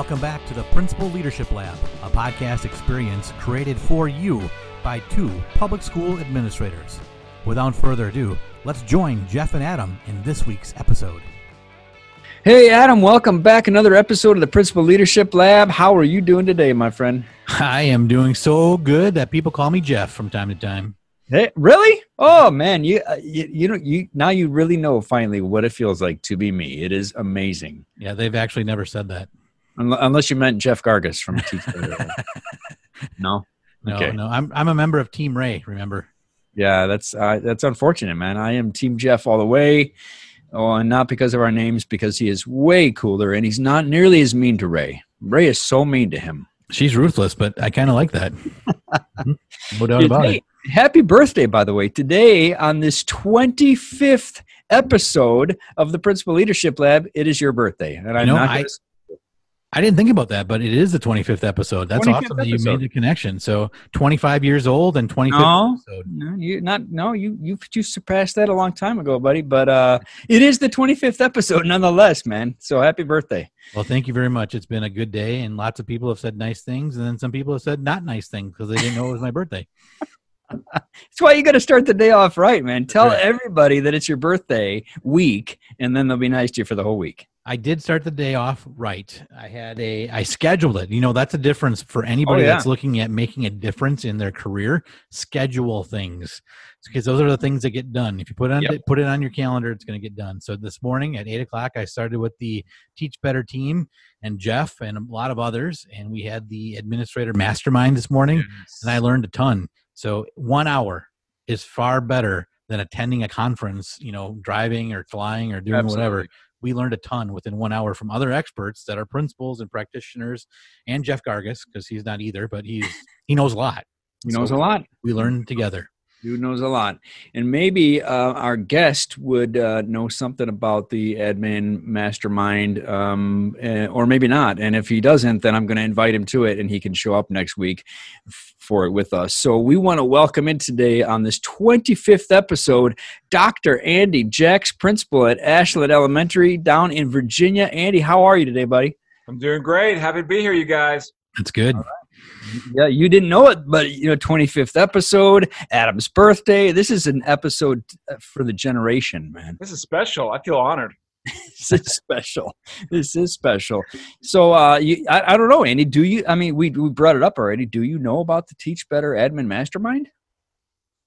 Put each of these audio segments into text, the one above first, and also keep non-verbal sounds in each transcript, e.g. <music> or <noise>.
welcome back to the Principal Leadership Lab, a podcast experience created for you by two public school administrators. Without further ado, let's join Jeff and Adam in this week's episode. Hey, Adam, welcome back. Another episode of the Principal Leadership Lab. How are you doing today, my friend? <laughs> I am doing so good that people call me Jeff from time to time. Hey, really? Oh man, you, uh, you you know you now you really know finally what it feels like to be me. It is amazing. Yeah, they've actually never said that. Unle- Unless you meant Jeff Gargas from <laughs> no. No, Okay. no, I'm I'm a member of Team Rae. Remember? Yeah, that's uh, that's unfortunate, man. I am Team Jeff all the way. Oh, and not because of our names, because he is way cooler and he's not nearly as mean to Rae. Rae is so mean to him. She's ruthless, but I kind of like that. <laughs> no doubt about Today- it. Happy birthday, by the way. Today, on this 25th episode of the Principal Leadership Lab, it is your birthday. And I'm know, not I- I didn't think about that, but it is the 25th episode. That's 25th awesome that you episode. made the connection. So 25 years old and 25th No. episode. no, you not no, you you you surpassed that a long time ago, buddy. But uh <laughs> it is the 25th episode nonetheless, man. So happy birthday. Well, thank you very much. It's been a good day, and lots of people have said nice things, and then some people have said not nice things because they didn't know it was my birthday. <laughs> That's why you got to start the day off right, man. Tell right. everybody that it's your birthday week, and then they'll be nice to you for the whole week. I did start the day off right. I had a, I scheduled it. You know, that's a difference for anybody Oh, yeah. that's looking at making a difference in their career. Schedule things because those are the things that get done. If you put on, Yep. put it on your calendar, it's going to get done. So this morning at eight o'clock, I started with the Teach Better team and Jeff and a lot of others, and we had the administrator mastermind this morning. and I learned a ton. So one hour is far better than attending a conference, you know, driving or flying or doing whatever. We learned a ton within one hour from other experts that are principals and practitioners, and Jeff Gargas because he's not either, but he's he knows a lot. He knows So a lot. We learned together. Dude knows a lot. And maybe uh, our guest would uh, know something about the admin mastermind, um, eh, or maybe not. And if he doesn't, then I'm going to invite him to it and he can show up next week for it with us. So we want to welcome in today on this 25th episode Dr. Andy Jacks, principal at Ashland Elementary down in Virginia. Andy, how are you today, buddy? I'm doing great. Happy to be here, you guys. That's good. Yeah, you didn't know it, but you know, 25th episode, Adam's birthday. This is an episode uh, for the generation, man. This is special. I feel honored. <laughs> This is special. This is special. So, uh, you, I, I don't know, Andy. Do you? I mean, we we brought it up already. Do you know about the Teach Better Admin Mastermind?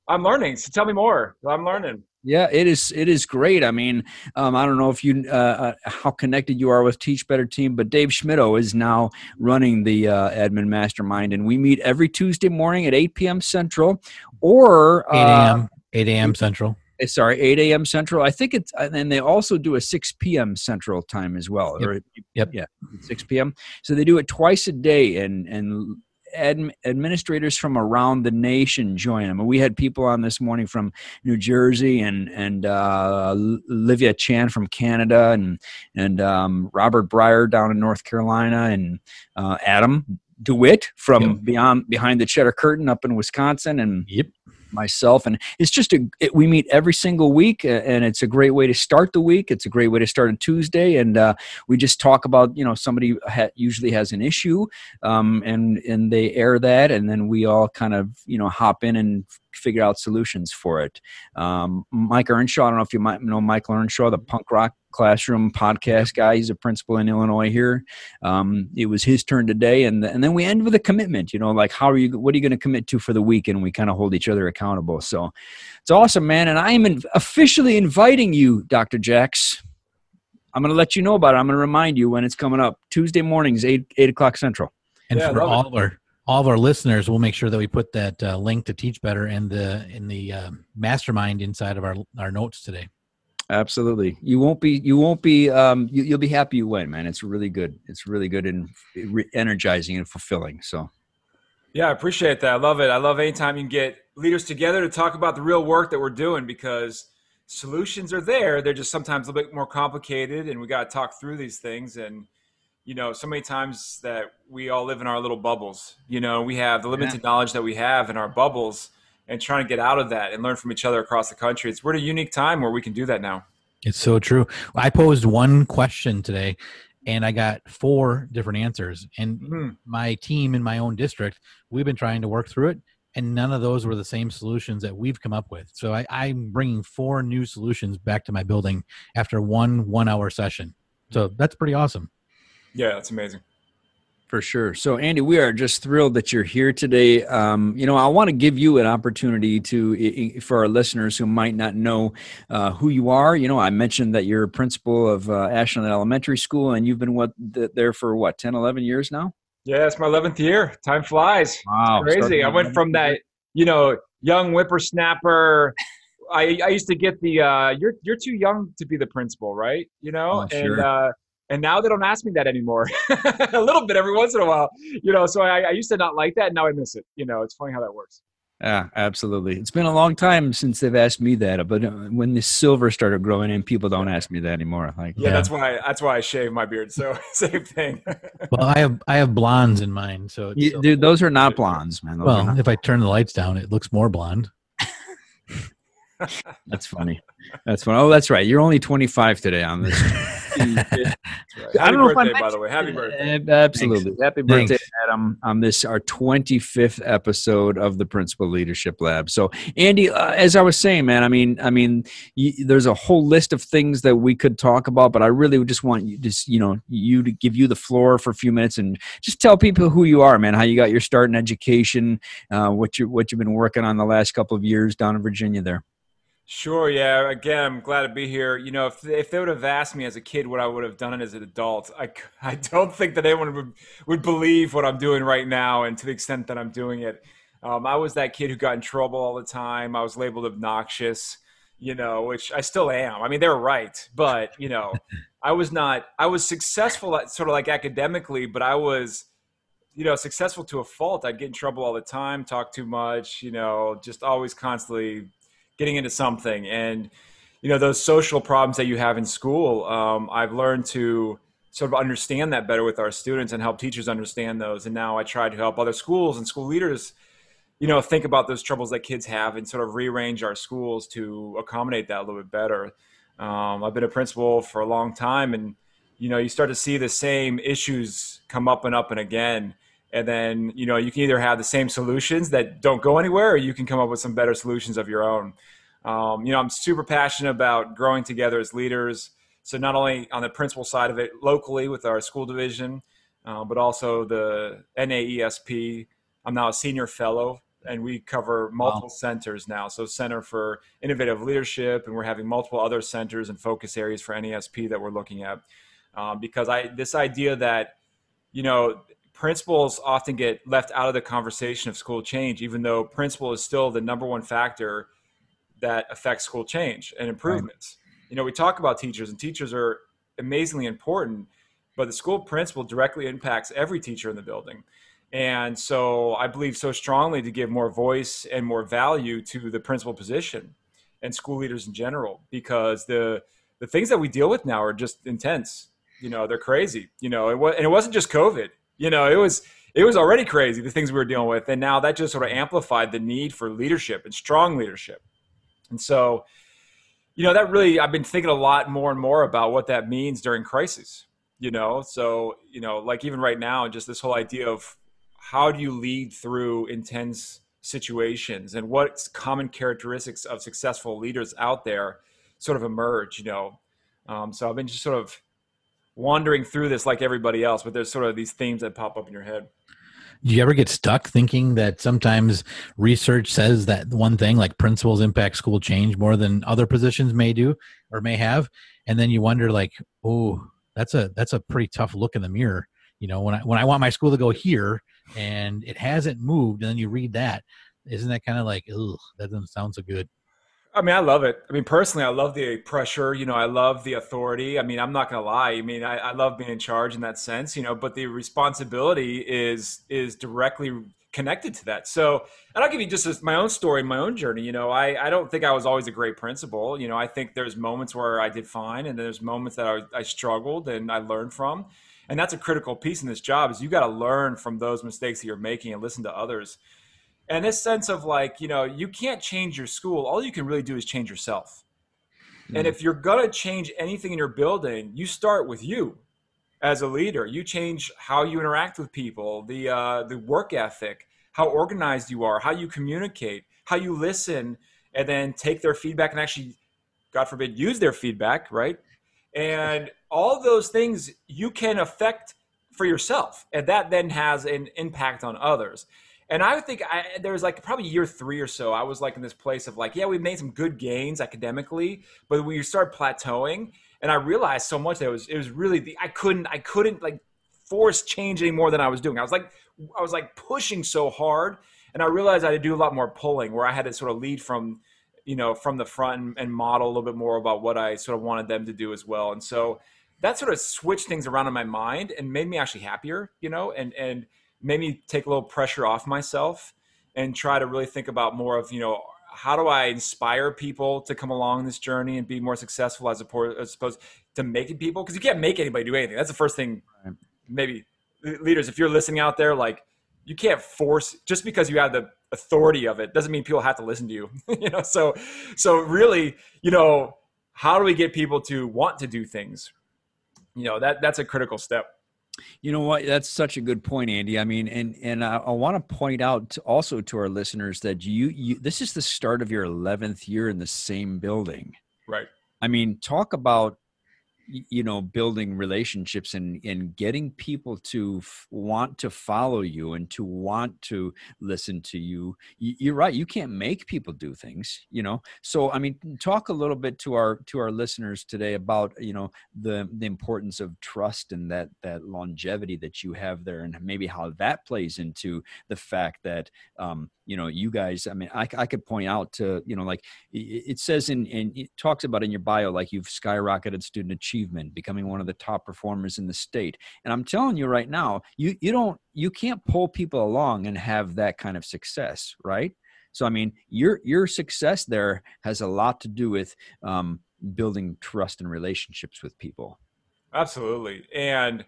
I'm learning. So tell me more. I'm learning. Yeah, it is. It is great. I mean, um, I don't know if you uh, uh, how connected you are with Teach Better team, but Dave Schmittou is now running the uh, admin mastermind, and we meet every Tuesday morning at 8 p.m. Central, or 8 uh, a.m. 8 a.m. Central. Eh, sorry, 8 a.m. Central. I think it's, and they also do a 6 p.m. Central time as well. Yep. Or, Yep. Yeah, 6 p.m. So they do it twice a day, and and adm, administrators from around the nation join them. And we had people on this morning from New Jersey, and and uh, Olivia Chan from Canada, and and um, Robert Breyer down in North Carolina, and uh, Adam. DeWitt from Yep. beyond behind the Cheddar Curtain up in Wisconsin, and Yep. Myself and it's just a it, we meet every single week and it's a great way to start the week. It's a great way to start a tuesday and uh, we just talk about you know somebody ha- usually has an issue um, and and they air that and then we all kind of you know hop in and figure out solutions for it. Um, mike earnshaw i don't know if you might know michael earnshaw the punk rock classroom podcast guy. He's a principal in illinois here. Um, it was his turn today and, and then we end with a commitment you know like how are you what are you going to commit to for the week? And we kind of hold each other accountable. So it's awesome man and i am in, officially inviting you dr Jacks. i'm going to let you know about it. I'm going to remind you when it's coming up. Tuesday mornings 8 8 o'clock central. And Yeah, for love it. all our all of our listeners, we'll make sure that we put that uh, link to Teach Better in the in the uh, mastermind inside of our our notes today. absolutely. You won't be. You won't be. Um, you, you'll be happy you went, man. It's really good. It's really good and re- energizing and fulfilling. So. Yeah, I appreciate that. I love it. I love anytime you can get leaders together to talk about the real work that we're doing because solutions are there. They're just sometimes a little bit more complicated, and we got to talk through these things. And you know, so many times that we all live in our little bubbles. You know, we have the limited yeah. knowledge that we have in our bubbles, and trying to get out of that and learn from each other across the country. It's we're at a unique time where we can do that now. It's so true. I posed one question today, and I got four different answers. And mm-hmm. my team in my own district, we've been trying to work through it, and none of those were the same solutions that we've come up with. So I, I'm bringing four new solutions back to my building after one one-hour session. So that's pretty awesome. Yeah, that's amazing. For sure. So, Andy, we are just thrilled that you're here today. Um, you know, I want to give you an opportunity to, for our listeners who might not know uh, who you are. You know, I mentioned that you're a principal of uh, Ashland Elementary School, and you've been what there for what 10, 11 years now. Yeah, it's my 11th year. Time flies. Wow, it's crazy. I went from that, you know, young whippersnapper. I, I used to get the uh, you're you're too young to be the principal, right? You know, oh, sure. and uh, and now they don't ask me that anymore. <laughs> a little bit every once in a while, you know. So I, I used to not like that, and now I miss it. You know, it's funny how that works. Yeah, absolutely. It's been a long time since they've asked me that, but uh, when the silver started growing in, people don't ask me that anymore. Like, yeah, yeah. that's why that's why I shave my beard. So <laughs> same thing. well, I have I have blondes in mine, so you, dude, those are not blondes, man. Those well, if I turn the lights down, it looks more blonde. <laughs> that's funny. That's funny. Oh, that's right. You're only 25 today on this. Right. I don't know birthday, if I by the way. Happy birthday. Absolutely. Thanks. Happy birthday, Thanks. Adam, on this, our 25th episode of the Principal Leadership Lab. So, Andy, uh, as I was saying, man, I mean, I mean, there's a whole list of things that we could talk about, but I really just want you just, you know, you to give you the floor for a few minutes and just tell people who you are, man, how you got your start in education, uh, what you what you've been working on the last couple of years down in Virginia there. Sure. Yeah. Again, I'm glad to be here. You know, if if they would have asked me as a kid what I would have done as an adult, I, <laughs> I don't think that anyone would, would believe what I'm doing right now, and to the extent that I'm doing it. Um, I was that kid who got in trouble all the time. I was labeled obnoxious, you know, which I still am. I mean, they're right, but you know, <laughs> I was not. I was successful, at, sort of like academically, but I was, you know, successful to a fault. I'd get in trouble all the time, talk too much, you know, just always constantly getting into something. And you know those social problems that you have in school um, i've learned to sort of understand that better with our students and help teachers understand those. And now i try to help other schools and school leaders you know think about those troubles that kids have and sort of rearrange our schools to accommodate that a little bit better. Um, i've been a principal for a long time and you know you start to see the same issues come up and up and again and then you know you can either have the same solutions that don't go anywhere or you can come up with some better solutions of your own. Um, you know i'm super passionate about growing together as leaders. So not only on the principal side of it locally with our school division uh, but also the naesp i'm now a senior fellow and we cover multiple wow. centers now. So center for innovative leadership and we're having multiple other centers and focus areas for nesp that we're looking at. Um, because i this idea that you know principals often get left out of the conversation of school change, even though principal is still the number one factor that affects school change and improvements. Right. You know, we talk about teachers, and teachers are amazingly important, but the school principal directly impacts every teacher in the building. And so I believe so strongly to give more voice and more value to the principal position and school leaders in general, because the the things that we deal with now are just intense. You know, they're crazy. You know, it was, and it wasn't just COVID you know, it was it was already crazy the things we were dealing with, and now that just sort of amplified the need for leadership and strong leadership. And so, you know, that really I've been thinking a lot more and more about what that means during crises. You know, so you know, like even right now, just this whole idea of how do you lead through intense situations and what common characteristics of successful leaders out there sort of emerge. You know, um, so I've been just sort of wandering through this like everybody else, but there's sort of these themes that pop up in your head. Do you ever get stuck thinking that sometimes research says that one thing, like principals impact school change more than other positions may do or may have, and then you wonder, like, oh, that's a that's a pretty tough look in the mirror. You know, when I when I want my school to go here and it hasn't moved, and then you read that, isn't that kind of like, oh, that doesn't sound so good? I mean, I love it. I mean, personally, I love the pressure. You know, I love the authority. I mean, I'm not gonna lie. I mean, I, I love being in charge in that sense. You know, but the responsibility is is directly connected to that. So, and I'll give you just my own story, my own journey. You know, I, I don't think I was always a great principal. You know, I think there's moments where I did fine, and there's moments that I, I struggled and I learned from. And that's a critical piece in this job is you got to learn from those mistakes that you're making and listen to others. And this sense of like, you know, you can't change your school. All you can really do is change yourself. Mm-hmm. And if you're going to change anything in your building, you start with you as a leader. You change how you interact with people, the uh, the work ethic, how organized you are, how you communicate, how you listen, and then take their feedback and actually, God forbid, use their feedback, right? And all those things you can affect for yourself, and that then has an impact on others. And I would think I, there was like probably year three or so, I was like in this place of like, yeah, we made some good gains academically, but when you start plateauing, and I realized so much that it was it was really the I couldn't I couldn't like force change any more than I was doing. I was like I was like pushing so hard, and I realized I had to do a lot more pulling, where I had to sort of lead from you know from the front and, and model a little bit more about what I sort of wanted them to do as well. And so that sort of switched things around in my mind and made me actually happier, you know, and and made me take a little pressure off myself and try to really think about more of you know how do I inspire people to come along this journey and be more successful as opposed to making people? Because you can't make anybody do anything. That's the first thing. Maybe leaders, if you're listening out there, like you can't force just because you have the authority of it doesn't mean people have to listen to you. <laughs> you know, so so really, you know, how do we get people to want to do things? You know, that that's a critical step. You know what? That's such a good point, Andy. I mean, and and I, I want to point out to also to our listeners that you, you this is the start of your eleventh year in the same building. Right. I mean, talk about you know building relationships and and getting people to f- want to follow you and to want to listen to you. You're right you can't make people do things you know? So i mean talk a little bit to our to our listeners today about you know the the importance of trust and that that longevity that you have there and maybe how that plays into the fact that um you know you guys i mean i, I could point out to you know like it says in and it talks about in your bio like you've skyrocketed student achievement becoming one of the top performers in the state. And i'm telling you right now you you don't you can't pull people along and have that kind of success right? So i mean your your success there has a lot to do with um, building trust and relationships with people. Absolutely. And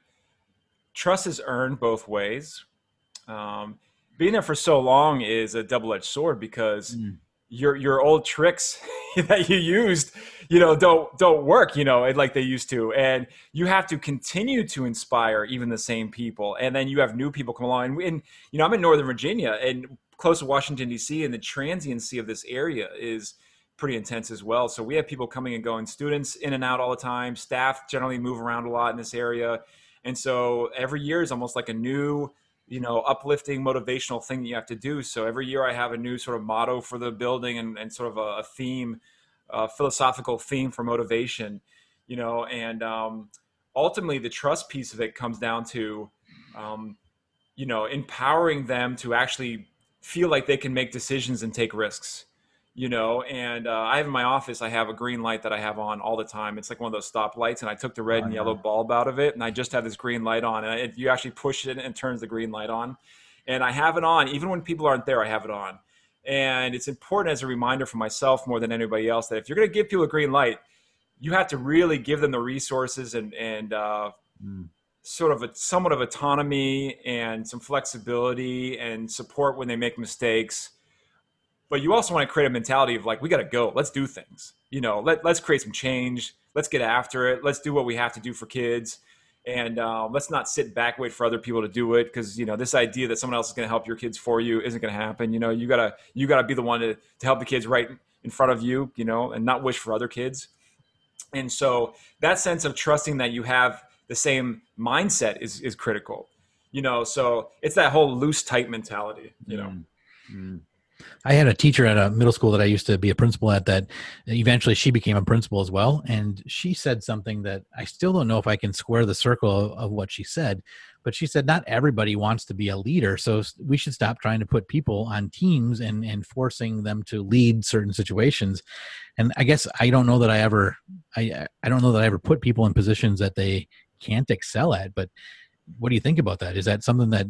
trust is earned both ways. Um, being there for so long is a double-edged sword because mm. your your old tricks <laughs> that you used you know don't don't work you know like they used to. And you have to continue to inspire even the same people. And then you have new people come along. And, and you know i'm in northern virginia and close to washington d.c and the transiency of this area is pretty intense as well. So we have people coming and going students in and out all the time. Staff generally move around a lot in this area. And so every year is almost like a new you know uplifting motivational thing that you have to do. So every year i have a new sort of motto for the building and, and sort of a, a theme a philosophical theme for motivation you know and um, ultimately the trust piece of it comes down to um, you know empowering them to actually feel like they can make decisions and take risks you know and uh, i have in my office i have a green light that i have on all the time. It's like one of those stop lights and i took the red oh, and yellow bulb out of it and i just have this green light on and you actually push it and it turns the green light on. And i have it on even when people aren't there i have it on. And it's important as a reminder for myself more than anybody else that if you're going to give people a green light you have to really give them the resources and and uh, mm. sort of a somewhat of autonomy and some flexibility and support when they make mistakes but you also want to create a mentality of like we got to go let's do things. You know let, let's create some change let's get after it let's do what we have to do for kids and uh, let's not sit back wait for other people to do it because you know this idea that someone else is going to help your kids for you isn't going to happen you know? You gotta you gotta be the one to, to help the kids right in front of you you know and not wish for other kids. And so that sense of trusting that you have the same mindset is is critical you know? So it's that whole loose tight mentality you know? Mm-hmm. I had a teacher at a middle school that I used to be a principal at that eventually she became a principal as well. And she said something that I still don't know if I can square the circle of, of what she said. But she said, not everybody wants to be a leader. So we should stop trying to put people on teams and, and forcing them to lead certain situations. And I guess I don't know that I ever, I, I don't know that I ever put people in positions that they can't excel at. But what do you think about that? Is that something that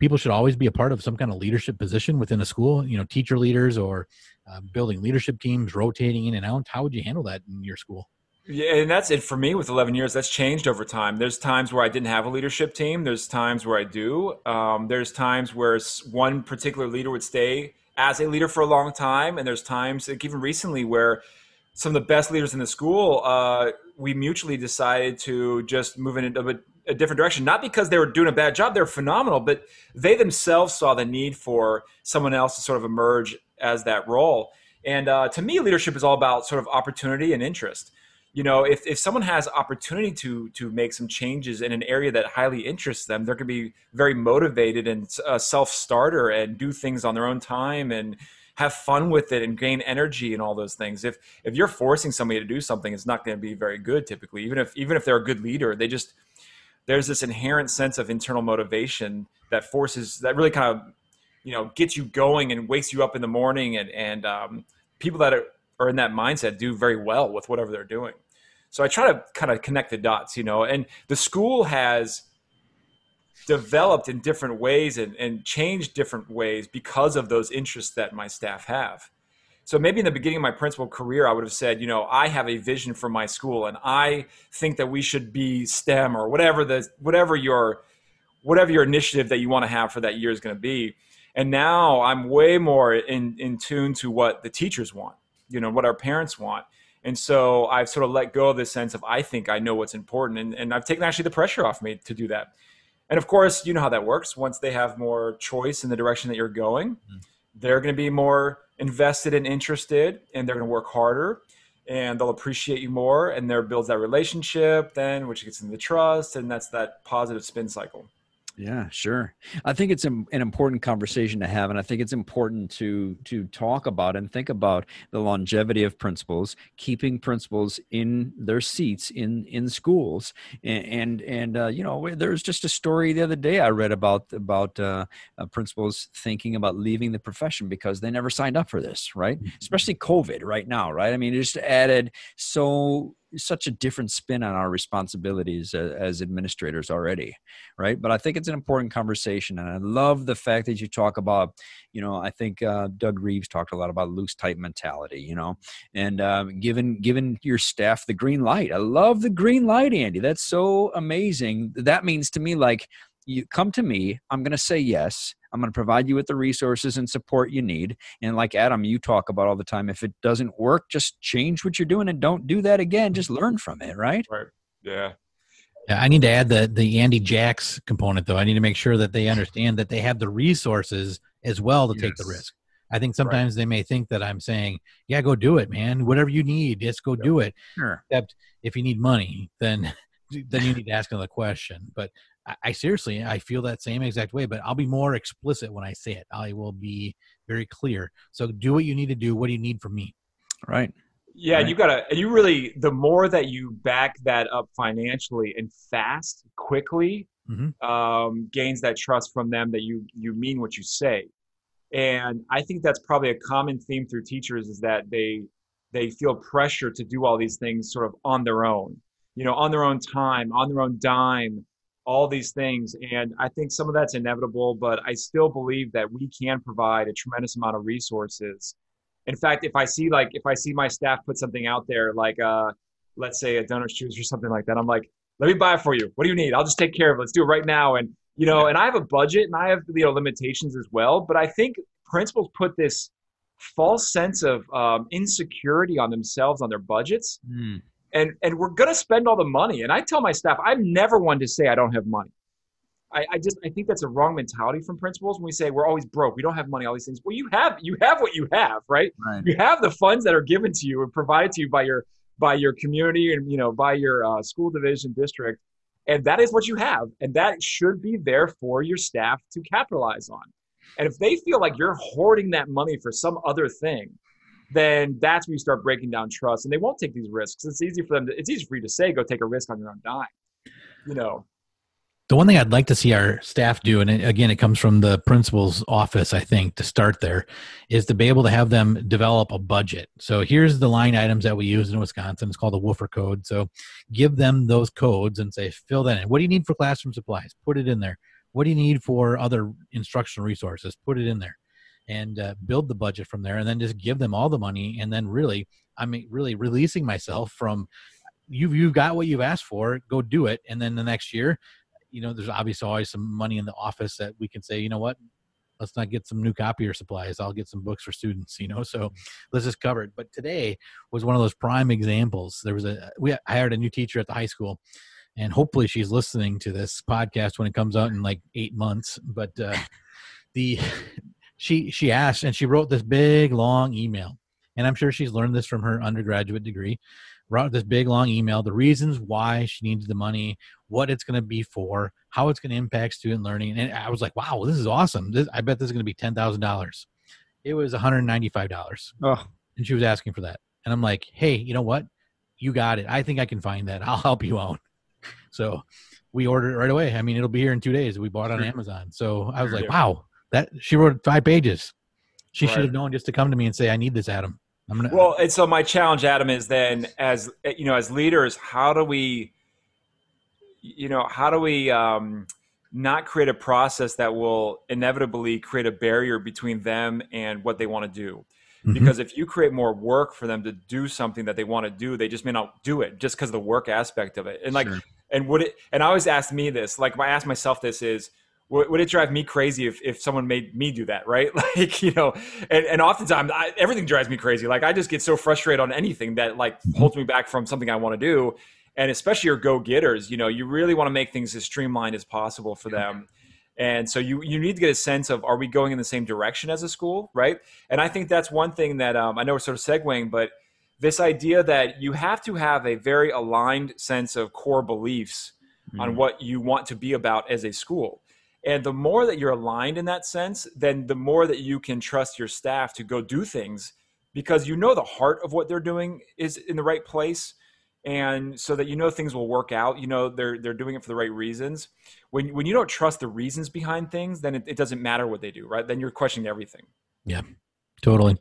people should always be a part of some kind of leadership position within a school you know teacher leaders or uh, building leadership teams rotating in and out how would you handle that in your school yeah, and that's it for me with 11 years. That's changed over time. There's times where I didn't have a leadership team. There's times where I do. Um, there's times where one particular leader would stay as a leader for a long time. And there's times, like even recently, where some of the best leaders in the school, uh, we mutually decided to just move in a, a different direction. Not because they were doing a bad job, they're phenomenal, but they themselves saw the need for someone else to sort of emerge as that role. And uh, to me, leadership is all about sort of opportunity and interest. You know, if, if someone has opportunity to to make some changes in an area that highly interests them, they're going to be very motivated and a self starter and do things on their own time and have fun with it and gain energy and all those things. If if you're forcing somebody to do something, it's not going to be very good typically. Even if even if they're a good leader, they just there's this inherent sense of internal motivation that forces that really kind of you know gets you going and wakes you up in the morning. And and um, people that are, are in that mindset do very well with whatever they're doing. So i try to kind of connect the dots you know and the school has developed in different ways and, and changed different ways because of those interests that my staff have so maybe in the beginning of my principal career, I would have said, you know, I have a vision for my school, and I think that we should be STEM or whatever the whatever your whatever your initiative that you want to have for that year is going to be. And now I'm way more in in tune to what the teachers want, you know, what our parents want. And so I've sort of let go of this sense of I think I know what's important, and, and I've taken actually the pressure off me to do that. And of course, you know how that works. Once they have more choice in the direction that you're going, mm-hmm. they're going to be more invested and interested and they're going to work harder and they'll appreciate you more and there builds that relationship then which gets into the trust and that's that positive spin cycle yeah, sure. I think it's an important conversation to have, and I think it's important to to talk about and think about the longevity of principals, keeping principals in their seats in in schools, and and, and uh, you know, there's just a story the other day I read about about uh, uh, principals thinking about leaving the profession because they never signed up for this, right? Mm-hmm. Especially COVID right now, right? I mean, it just added so such a different spin on our responsibilities as, as, administrators already right? But i think it's an important conversation and i love the fact that you talk about you know i think uh, doug reeves talked a lot about loose tight mentality you know? And um, given given your staff the green light. I love the green light andy. That's so amazing. That means to me like you come to me i'm going to say yes i'm going to provide you with the resources and support you need and like adam you talk about all the time if it doesn't work just change what you're doing and don't do that again just learn from it right right yeah yeah, I need to add the the Andy Jacks component though. I need to make sure that they understand that they have the resources as well to yes. take the risk. I think sometimes right. they may think that I'm saying, "Yeah, go do it, man. Whatever you need, just go do it." Sure. Except if you need money, then <laughs> then you need to ask another question. But I, I, seriously, I feel that same exact way, but I'll be more explicit when I say it. I will be very clear. So do what you need to do. What do you need from me? Right. Yeah, right. you gotta, and you really, the more that you back that up financially and fast, quickly, mm-hmm. um, gains that trust from them that you you mean what you say. And I think that's probably a common theme through teachers is that they they feel pressure to do all these things sort of on their own, you know, on their own time, on their own dime, all these things. And I think some of that's inevitable, but I still believe that we can provide a tremendous amount of resources. In fact, if I see like if I see my staff put something out there, like uh, let's say a DonorsChoose or something like that, I'm like, let me buy it for you. What do you need? I'll just take care of it. Let's do it right now. And you know, and I have a budget and I have you know limitations as well. But I think principals put this false sense of um, insecurity on themselves on their budgets. Mm and and we're going to spend all the money. And I tell my staff, I'm never one to say I don't have money. I, I, just I think that's a wrong mentality from principals when we say we're always broke, we don't have money, all these things. Well, you have you have what you have, right? right. You have the funds that are given to you and provided to you by your by your community and you know by your uh, school division district, and that is what you have, and that should be there for your staff to capitalize on. And if they feel like you're hoarding that money for some other thing, then that's when you start breaking down trust and they won't take these risks. It's easy for them to, it's easy for you to say, go take a risk on your own dime, you know? The one thing I'd like to see our staff do, and again, it comes from the principal's office, I think, to start there, is to be able to have them develop a budget. So here's the line items that we use in Wisconsin. It's called the WUFAR code. So give them those codes and say, fill that in. What do you need for classroom supplies? Put it in there. What do you need for other instructional resources? Put it in there and uh, build the budget from there and then just give them all the money and then really i mean really releasing myself from you've you've got what you've asked for go do it. And then the next year you know there's obviously always some money in the office that we can say you know what? Let's not get some new copier supplies. I'll get some books for students you know? So let's just cover it but today was one of those prime examples. There was a we hired a new teacher at the high school and hopefully she's listening to this podcast when it comes out in like eight months. But uh the she she asked and she wrote this big long email and i'm sure she's learned this from her undergraduate degree wrote this big long email the reasons why she needs the money what it's going to be for how it's going to impact student learning and i was like wow this is awesome. This, i bet this is going to be $10000 it was $195 oh. and she was asking for that. And i'm like hey you know what? You got it. I think i can find that. <laughs> I'll help you out. So we ordered it right away. I mean it'll be here in two days. We bought it on amazon. So i was like wow that she wrote five pages. She right. should have known just to come to me and say, "I need this, Adam." I'm gonna. Well, and so my challenge, Adam, is then as you know, as leaders, how do we, you know, how do we um, not create a process that will inevitably create a barrier between them and what they want to do? Mm-hmm. Because if you create more work for them to do something that they want to do, they just may not do it just because the work aspect of it. And like, sure. and would it? And I always ask me this, like, I ask myself this is would it drive me crazy if, if someone made me do that right? <laughs> Like you know and, and oftentimes I, everything drives me crazy. Like i just get so frustrated on anything that like holds me back from something i want to do. And especially your go-getters you know you really want to make things as streamlined as possible for them. And so you you need to get a sense of are we going in the same direction as a school right? And i think that's one thing that um, i know we're sort of segueing but this idea that you have to have a very aligned sense of core beliefs mm-hmm. on what you want to be about as a school and the more that you're aligned in that sense, then the more that you can trust your staff to go do things because you know the heart of what they're doing is in the right place. And so that you know things will work out you know they're they're doing it for the right reasons. When when you don't trust the reasons behind things then it, it doesn't matter what they do right? Then you're questioning everything. Yeah totally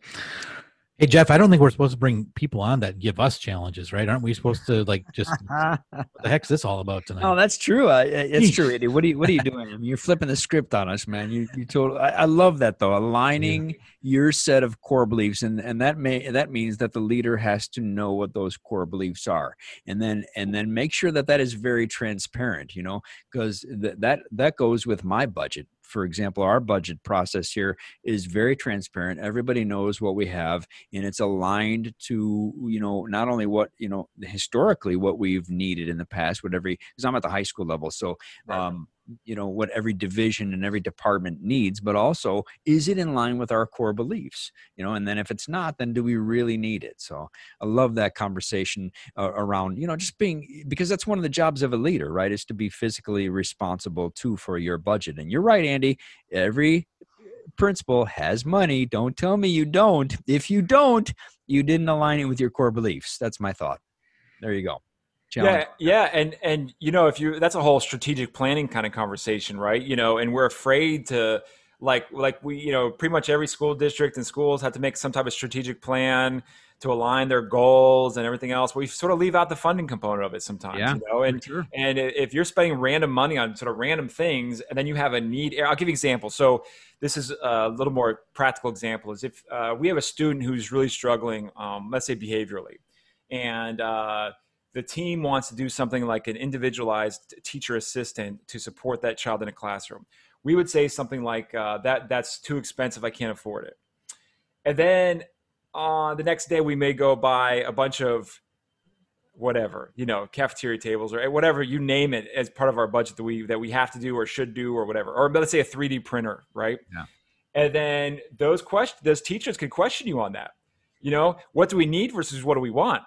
Hey Jeff, I don't think we're supposed to bring people on that give us challenges, right? Aren't we supposed to like just <laughs> what the heck's this all about tonight? Oh, that's true. Uh, it's true, Eddie. What are you What are you doing? I mean, you're flipping the script on us, man. You you told. I, I love that though. Aligning yeah. your set of core beliefs, and and that may that means that the leader has to know what those core beliefs are, and then and then make sure that that is very transparent. You know, because th- that that goes with my budget for example, our budget process here is very transparent. Everybody knows what we have, and it's aligned to you know not only what you know historically what we've needed in the past, what every because I'm at the high school level, so um, you know what every division and every department needs but also is it in line with our core beliefs? You know and then if it's not then do we really need it? So i love that conversation uh, around you know just being because that's one of the jobs of a leader right is to be physically responsible too for your budget. And you're right andy every principal has money. Don't tell me you don't. If you don't you didn't align it with your core beliefs. That's my thought. There you go challenge. Yeah, yeah, and and you know, if you that's a whole strategic planning kind of conversation, right? You know, and we're afraid to like like we you know pretty much every school district and schools have to make some type of strategic plan to align their goals and everything else. We sort of leave out the funding component of it sometimes, yeah, you know. And sure. and if you're spending random money on sort of random things, and then you have a need, I'll give you an example. So this is a little more practical example. Is if uh, we have a student who's really struggling, um, let's say behaviorally, and uh, the team wants to do something like an individualized teacher assistant to support that child in a classroom. We would say something like uh, that that's too expensive i can't afford it. And then on uh, the next day we may go buy a bunch of whatever you know cafeteria tables or whatever you name it as part of our budget that we that we have to do or should do or whatever. Or let's say a 3d printer right? Yeah. and then those questions those teachers can question you on that. You know what do we need versus what do we want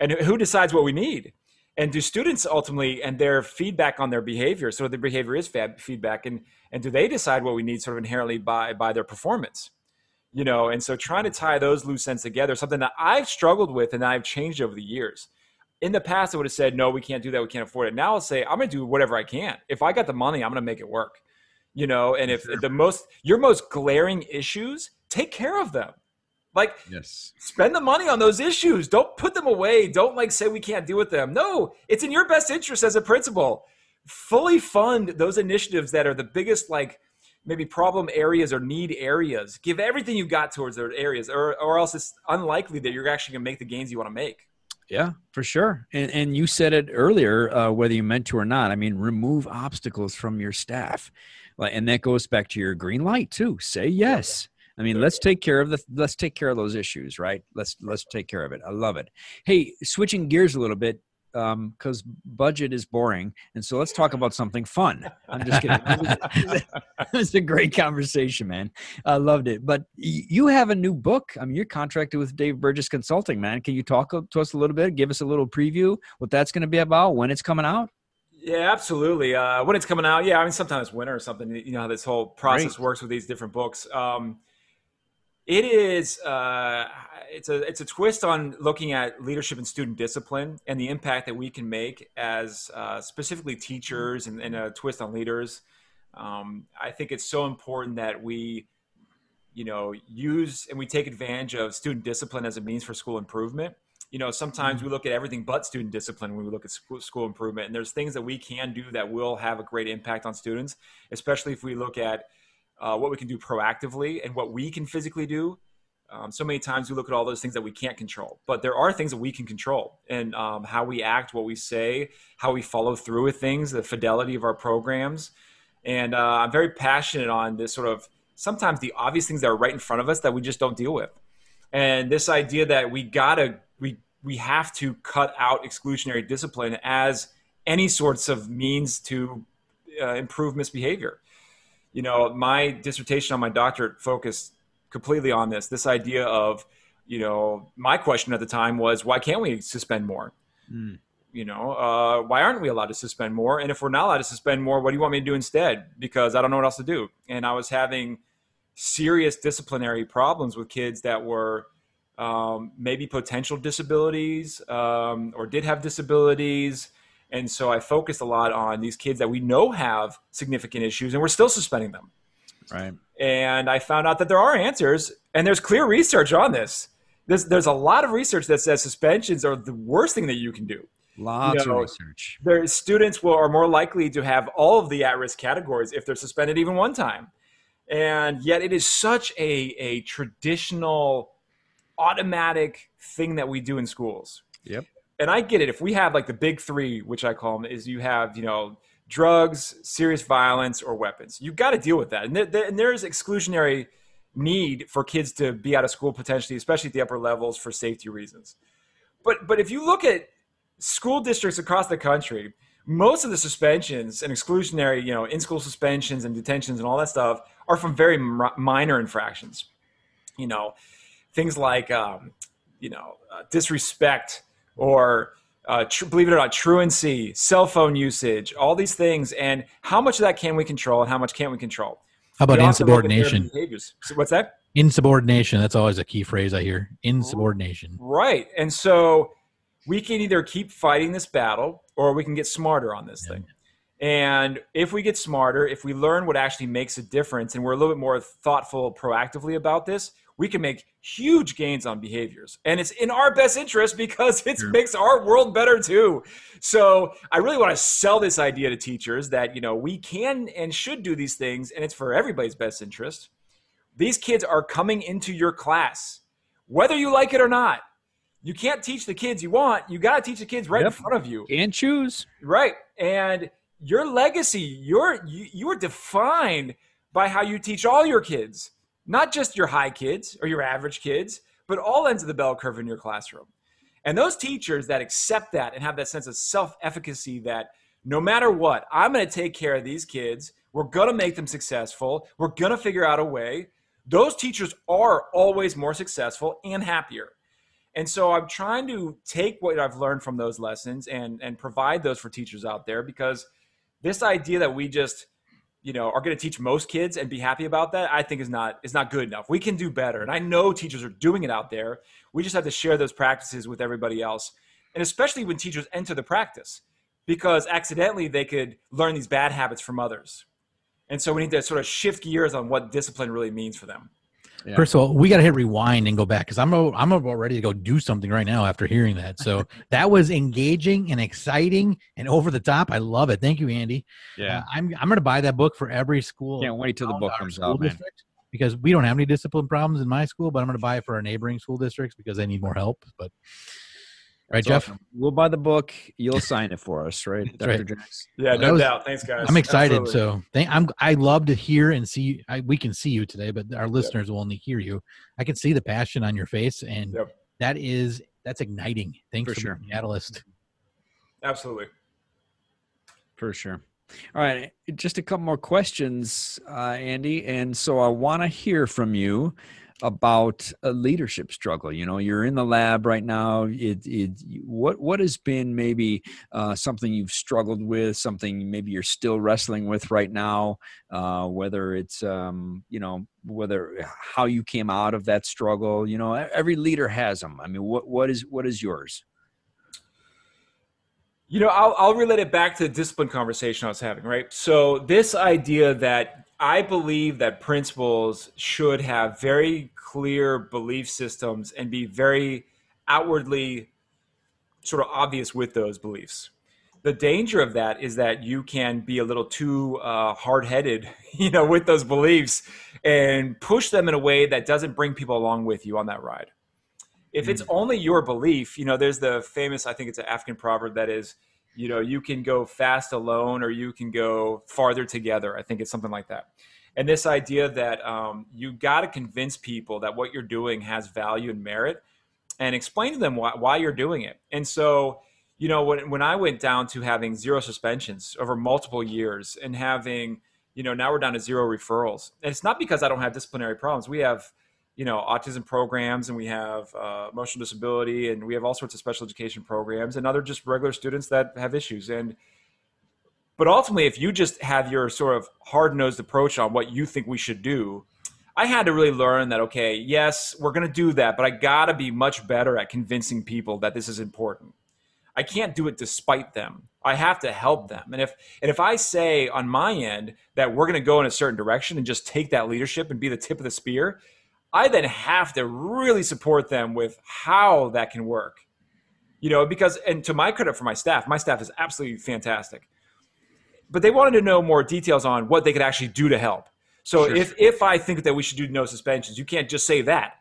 and who decides what we need? And do students ultimately and their feedback on their behavior so the behavior is feedback and and do they decide what we need sort of inherently by by their performance? You know and so trying to tie those loose ends together something that i've struggled with and i've changed over the years. In the past i would have said no we can't do that. We can't afford it. Now i'll say i'm going to do whatever i can. If i got the money i'm going to make it work. You know and if sure. the most your most glaring issues take care of them like, yes, spend the money on those issues. Don't put them away. Don't like say we can't deal with them. No, it's in your best interest as a principal. Fully fund those initiatives that are the biggest, like maybe problem areas or need areas. Give everything you got towards those areas, or or else it's unlikely that you're actually gonna make the gains you want to make. Yeah, for sure. And and you said it earlier, uh, whether you meant to or not. I mean, remove obstacles from your staff, and that goes back to your green light too. Say yes. I mean, let's take care of the let's take care of those issues, right? Let's let's take care of it. I love it. Hey, switching gears a little bit because um, budget is boring, and so let's talk about something fun. I'm just kidding. it's <laughs> a great conversation, man. I loved it. But you have a new book. I mean, you're contracted with Dave Burgess Consulting, man. Can you talk to us a little bit? Give us a little preview what that's going to be about, when it's coming out. Yeah, absolutely. Uh, when it's coming out, yeah. I mean, sometimes winter or something. You know how this whole process Great. works with these different books. Um, it is. Uh, it's a it's a twist on looking at leadership and student discipline and the impact that we can make as uh, specifically teachers and, and, a twist on leaders. Um, I think it's so important that we, you know, use and we take advantage of student discipline as a means for school improvement. You know, sometimes we mm-hmm. look at everything but student discipline when we look at school, school improvement, and there's things that we can do that will have a great impact on students, especially if we look at uh, what we can do proactively and what we can physically do. Um, so many times we look at all those things that we can't control, but there are things that we can control, and um, how we act, what we say, how we follow through with things, the fidelity of our programs. And uh, I'm very passionate on this sort of sometimes the obvious things that are right in front of us that we just don't deal with, and this idea that we gotta we we have to cut out exclusionary discipline as any sorts of means to uh, improve misbehavior you know, my dissertation on my doctorate focused completely on this. This idea of, you know, my question at the time was, why can't we suspend more? Mm. You know, uh, why aren't we allowed to suspend more? And if we're not allowed to suspend more, what do you want me to do instead? Because I don't know what else to do. And I was having serious disciplinary problems with kids that were um, maybe potential disabilities um, or did have disabilities and so I focused a lot on these kids that we know have significant issues and we're still suspending them. Right. And I found out that there are answers and there's clear research on this. There's, there's a lot of research that says suspensions are the worst thing that you can do. Lots you know, of research. Their students will are more likely to have all of the at-risk categories if they're suspended even one time. And yet it is such a, a traditional automatic thing that we do in schools. Yep and I get it. If we have like the big three, which I call them, is you have you know drugs, serious violence, or weapons. You've got to deal with that, and, and there's exclusionary need for kids to be out of school potentially, especially at the upper levels for safety reasons. But but if you look at school districts across the country, most of the suspensions and exclusionary, you know, in-school suspensions and detentions and all that stuff are from very m- minor infractions. You know, things like um, you know uh, disrespect or uh, tr- believe it or not, truancy, cell phone usage, all these things, and how much of that can we control and how much can't we control? How about insubordination? So what's that? Insubordination. That's always a key phrase I hear. Insubordination. Right. And so we can either keep fighting this battle or we can get smarter on this yeah. thing. And if we get smarter, if we learn what actually makes a difference and we're a little bit more thoughtful proactively about this, we can make huge gains on behaviors. And it's in our best interest because it sure. makes our world better too. So I really want to sell this idea to teachers that, you know, we can and should do these things and it's for everybody's best interest. These kids are coming into your class, whether you like it or not. You can't teach the kids you want. You got to teach the kids right yep. in front of you. And choose. Right. And your legacy, you're, you, you are defined by how you teach all your kids not just your high kids or your average kids, but all ends of the bell curve in your classroom. And those teachers that accept that and have that sense of self efficacy that no matter what, I'm going to take care of these kids. We're going to make them successful. We're going to figure out a way. Those teachers are always more successful and happier. And so I'm trying to take what I've learned from those lessons and and provide those for teachers out there because this idea that we just you know are going to teach most kids and be happy about that i think is not is not good enough. We can do better and i know teachers are doing it out there. We just have to share those practices with everybody else and especially when teachers enter the practice because accidentally they could learn these bad habits from others. And so we need to sort of shift gears on what discipline really means for them yeah. First of all, we got to hit rewind and go back because I'm I'm about ready to go do something right now after hearing that. So <laughs> that was engaging and exciting and over the top. I love it. Thank you, Andy. Yeah, uh, I'm I'm going to buy that book for every school. Can't wait till the book comes out, man. Because we don't have any discipline problems in my school, but I'm going to buy it for our neighboring school districts because they need more help. But right, Jeff? Awesome. We'll buy the book. You'll sign it for us, right, Dr. Right. Yeah, no was, doubt. Thanks, guys. I'm excited. Absolutely. So thank, I'm. I love to hear and see. I, we can see you today, but our listeners yep. will only hear you. I can see the passion on your face, and yep. that is that's igniting. Thanks for, for sure, catalyst. Absolutely. For sure. All right, just a couple more questions, uh, Andy, and so I want to hear from you about a leadership struggle you know you're in the lab right now it, it what what has been maybe uh, something you've struggled with something maybe you're still wrestling with right now uh, whether it's um, you know whether how you came out of that struggle you know every leader has them i mean what what is what is yours you know, I'll, I'll relate it back to the discipline conversation I was having, right? So, this idea that I believe that principals should have very clear belief systems and be very outwardly sort of obvious with those beliefs. The danger of that is that you can be a little too uh, hard-headed, <laughs> you know, with those beliefs and push them in a way that doesn't bring people along with you on that ride. If it's mm. only your belief, you know, there's the famous, I think it's an African proverb that is, you know you can go fast alone or you can go farther together. I think it's something like that. And this idea that um, you got to convince people that what you're doing has value and merit and explain to them why, why you're doing it. And so you know when, when i went down to having zero suspensions over multiple years and having you know now we're down to zero referrals. And it's not because i don't have disciplinary problems. We have you know autism programs and we have uh, emotional disability and we have all sorts of special education programs and other just regular students that have issues. And but ultimately if you just have your sort of hard-nosed approach on what you think we should do i had to really learn that okay yes we're going to do that but i got to be much better at convincing people that this is important. I can't do it despite them. I have to help them. And if and if i say on my end that we're going to go in a certain direction and just take that leadership and be the tip of the spear I then have to really support them with how that can work. You know, because, and to my credit for my staff, my staff is absolutely fantastic. But they wanted to know more details on what they could actually do to help. So sure. if, if I think that we should do no suspensions, you can't just say that.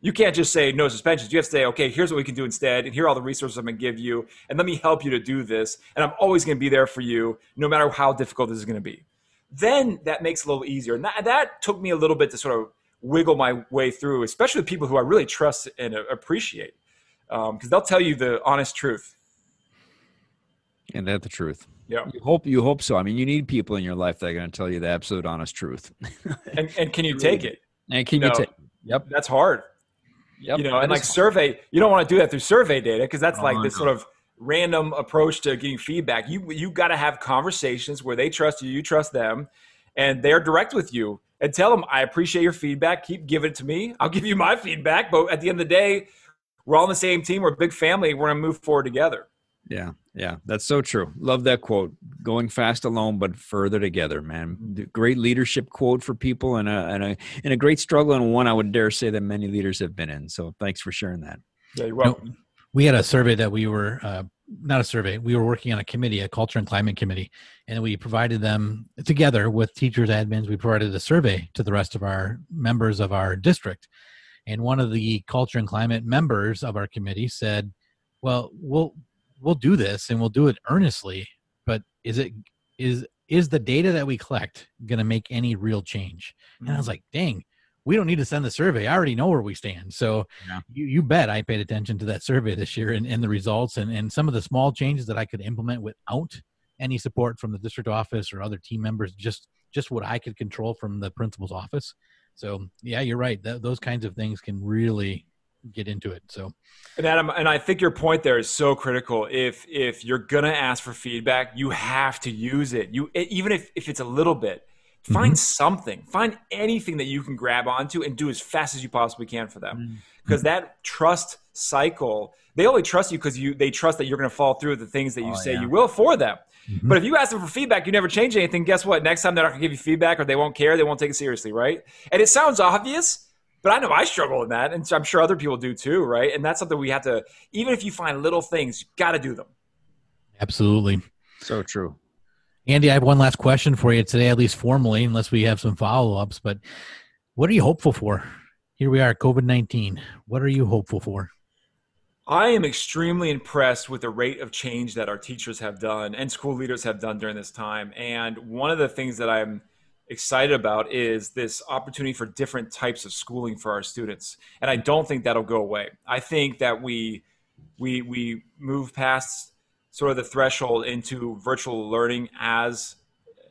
You can't just say no suspensions. You have to say, okay, here's what we can do instead, and here are all the resources I'm going to give you, and let me help you to do this. And I'm always going to be there for you, no matter how difficult this is going to be. Then that makes it a little easier. And that, that took me a little bit to sort of wiggle my way through, especially with people who I really trust and appreciate, because um, they'll tell you the honest truth. And that's the truth. Yeah. You hope you hope so. I mean, you need people in your life that are going to tell you the absolute honest truth. <laughs> and, and can you take it? And can you, you take? Yep. That's hard. Yep. You know, and like survey, you don't want to do that through survey data because that's oh, like this sort of random approach to getting feedback. You you got to have conversations where they trust you, you trust them, and they're direct with you and tell them I appreciate your feedback. Keep giving it to me. I'll give you my feedback. But at the end of the day, we're all on the same team. We're a big family. We're gonna move forward together. Yeah, yeah, that's so true. Love that quote. Going fast alone, but further together, man. Great leadership quote for people, and a and a and a great struggle, and one I would dare say that many leaders have been in. So thanks for sharing that. Yeah, you're welcome. we had a survey that we were uh, not a survey. We were working on a committee, a culture and climate committee, and we provided them together with teachers, admins. We provided a survey to the rest of our members of our district, and one of the culture and climate members of our committee said, "Well, we'll we'll do this and we'll do it earnestly, but is it is is the data that we collect going to make any real change?" And I was mm. like, "Dang." We don't need to send the survey. I already know where we stand. So yeah. you, you bet I paid attention to that survey this year and, and the results and, and some of the small changes that I could implement without any support from the district office or other team members, just just what I could control from the principal's office. So yeah, you're right. Th- those kinds of things can really get into it. So, and Adam, and I think your point there is so critical. If if you're gonna ask for feedback, you have to use it. You even if if it's a little bit, find mm-hmm. something, find anything that you can grab onto and do as fast as you possibly can for them, because mm-hmm. that trust cycle. They only trust you because you they trust that you're going to fall through with the things that you oh, say yeah. you will for them. Mm-hmm. But if you ask them for feedback, you never change anything. Guess what? Next time they're not going to give you feedback, or they won't care. They won't take it seriously, right? And it sounds obvious, but I know I struggle with that, and so I'm sure other people do too, right? And that's something we have to. Even if you find little things, you got to do them. Absolutely. So true. Andy, I have one last question for you today, at least formally, unless we have some follow ups. But what are you hopeful for? Here we are, COVID 19. What are you hopeful for? I am extremely impressed with the rate of change that our teachers have done and school leaders have done during this time. And one of the things that I'm excited about is this opportunity for different types of schooling for our students and i don't think that'll go away i think that we we we move past sort of the threshold into virtual learning as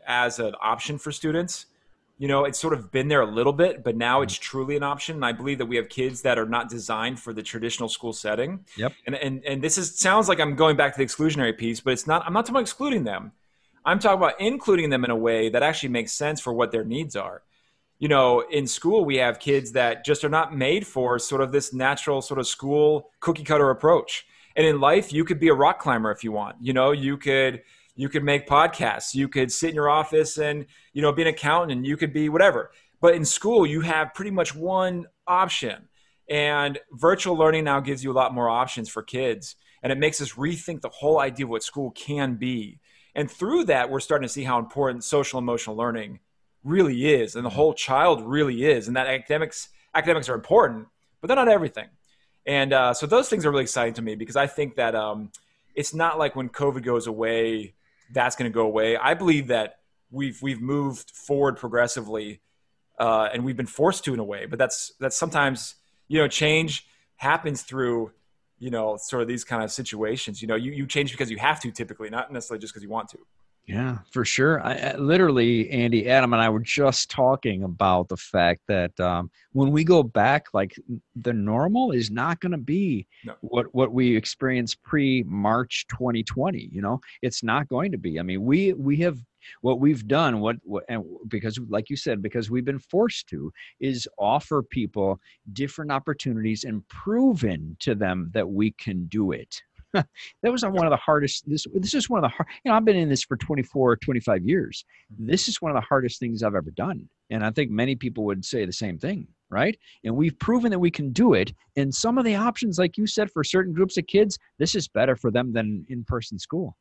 as an option for students. You know it's sort of been there a little bit but now it's mm-hmm. truly an option. And i believe that we have kids that are not designed for the traditional school setting. Yep. And and, and this is sounds like i'm going back to the exclusionary piece but it's not i'm not talking about excluding them. I'm talking about including them in a way that actually makes sense for what their needs are. You know, in school, we have kids that just are not made for sort of this natural sort of school cookie cutter approach. And in life, you could be a rock climber if you want. You know, you could you could make podcasts, you could sit in your office and you know be an accountant, and you could be whatever. But in school, you have pretty much one option. And virtual learning now gives you a lot more options for kids. And it makes us rethink the whole idea of what school can be. And through that, we're starting to see how important social emotional learning really is, and the whole child really is, and that academics academics are important, but they're not everything. And uh, so those things are really exciting to me because I think that um, it's not like when COVID goes away, that's going to go away. I believe that we've we've moved forward progressively, uh, and we've been forced to in a way. But that's that's sometimes you know change happens through you know, sort of these kind of situations. You know, you, you change because you have to typically, not necessarily just because you want to. Yeah, for sure. I, I, literally, Andy, Adam, and I were just talking about the fact that um, when we go back, like the normal is not going to be no. what what we experienced pre March 2020. You know, it's not going to be. I mean, we we have what we've done what, what and because like you said because we've been forced to is offer people different opportunities and proven to them that we can do it <laughs> that was one of the hardest this this is one of the hard you know i've been in this for 24 25 years mm-hmm. this is one of the hardest things i've ever done and i think many people would say the same thing right and we've proven that we can do it and some of the options like you said for certain groups of kids this is better for them than in-person school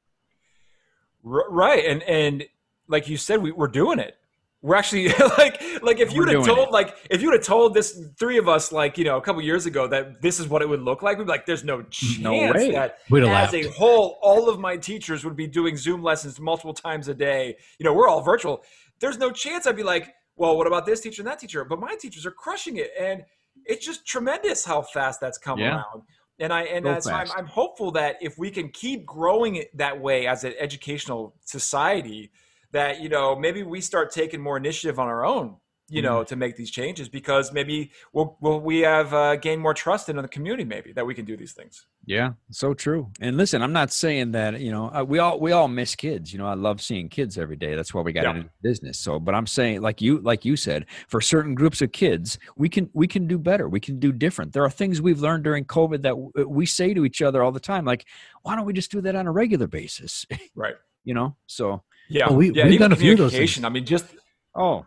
Right, and and like you said, we, we're doing it. We're actually <laughs> like like if you would have told it. like if you would have told this three of us like you know a couple years ago that this is what it would look like, we'd be like, "There's no chance no that We'd as a whole, all of my teachers would be doing Zoom lessons multiple times a day. You know, we're all virtual. There's no chance I'd be like, well, what about this teacher and that teacher? But my teachers are crushing it, and it's just tremendous how fast that's come yeah. around. And I and so I'm, I'm hopeful that if we can keep growing it that way as an educational society, that you know maybe we start taking more initiative on our own you know, mm-hmm. to make these changes because maybe we'll, we'll we have uh, gained more trust in the community, maybe that we can do these things. Yeah, so true. And listen, I'm not saying that you know uh, we all we all miss kids. You know, I love seeing kids every day. That's why we got yeah. into business. So, but I'm saying, like you like you said, for certain groups of kids, we can we can do better. We can do different. There are things we've learned during COVID that uh, we say to each other all the time, like, why don't we just do that on a regular basis? <laughs> Right. you know, so yeah, well, we, yeah, we've done a few of those. Things. I mean, just oh.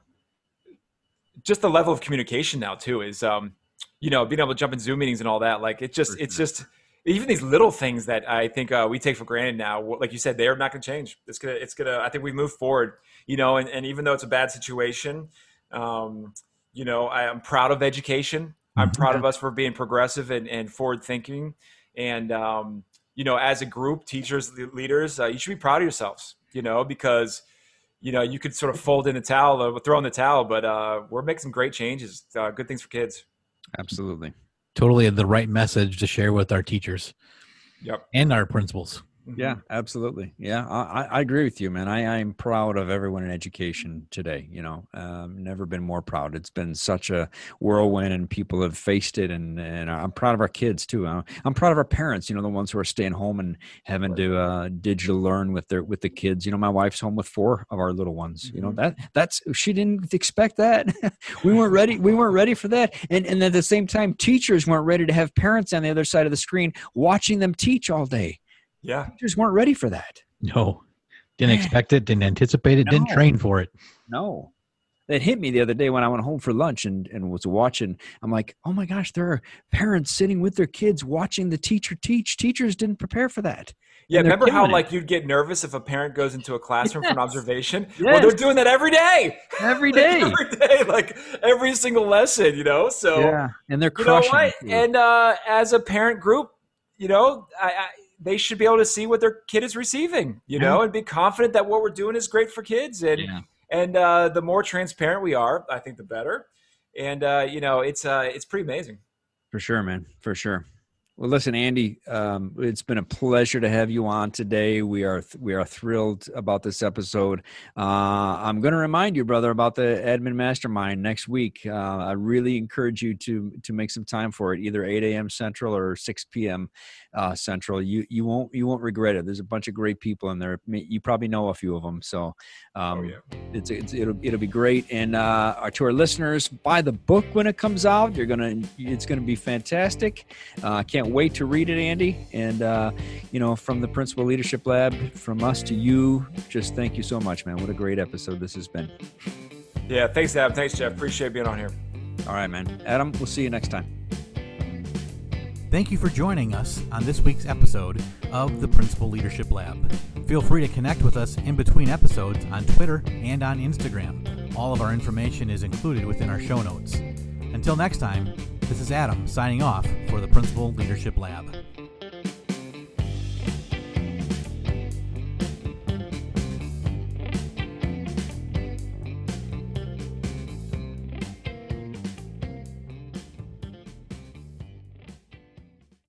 just the level of communication now too is um you know being able to jump in zoom meetings and all that like it just it's just even these little things that i think uh, we take for granted now like you said they're not going to change. It's gonna it's gonna i think we move forward you know and, and even though it's a bad situation um you know I, am proud of education. I'm mm-hmm. proud of us for being progressive and, and forward thinking and um you know as a group teachers leaders uh, you should be proud of yourselves you know because you know, you could sort of fold in the towel, uh, throw in the towel, but uh, we're making some great changes, uh, good things for kids. Absolutely. Totally the right message to share with our teachers. Yep. And our principals. Mhm. Yeah, absolutely. Yeah, I, I- agree with you, man. I, I'm proud of everyone in education today. You know, um, never been more proud. It's been such a whirlwind, and people have faced it. And, and I'm proud of our kids too. Uh, I'm proud of our parents. You know, the ones who are staying home and having to uh, digital learn with their with the kids. You know, my wife's home with four of our little ones. You know, Mhm. that that's she didn't expect that. <laughs> we weren't ready. We weren't ready for that. And and at the same time, teachers weren't ready to have parents on the other side of the screen watching them teach all day Yeah. teachers weren't ready for that. No, didn't expect it, didn't anticipate it, didn't train for it. No. That hit me the other day when I went home for lunch and, and was watching. I'm like, oh my gosh, there are parents sitting with their kids watching the teacher teach. Teachers didn't prepare for that. Yeah, remember how it. like you'd get nervous if a parent goes into a classroom for an <laughs> Yes. observation? Well, they're doing that every day. Every <laughs> day. like, every day, like every single lesson, you know. So yeah. And they're crushing. you know what? And uh, as a parent group, you know, I, I, they should be able to see what their kid is receiving, you know, and be confident that what we're doing is great for kids. And Yeah. and uh, the more transparent we are, I think the better. And uh, you know, it's uh, it's pretty amazing. For sure, man. For sure. Well, listen, Andy, um, it's been a pleasure to have you on today. We are we are thrilled about this episode. Uh, I'm going to remind you, brother, about the admin mastermind next week. Uh, I really encourage you to to make some time for it, either 8 a.m. Central or 6 p.m. Uh, Central. You you won't you won't regret it. There's a bunch of great people in there. You probably know a few of them. So um, oh yeah. it's, it's it'll it'll be great. And uh, our- to our listeners, buy the book when it comes out. You're gonna it's gonna be fantastic. Uh, I can't wait to read it, Andy. And uh, you know, from the Principal Leadership Lab, from us to you, just thank you so much, man. What a great episode this has been. Yeah. Thanks, Adam. Thanks, Jeff. Appreciate being on here. All right, man. Adam, we'll see you next time. Thank you for joining us on this week's episode of the Principal Leadership Lab. Feel free to connect with us in between episodes on Twitter and on Instagram. All of our information is included within our show notes. Until next time, this is Adam signing off for the Principal Leadership Lab.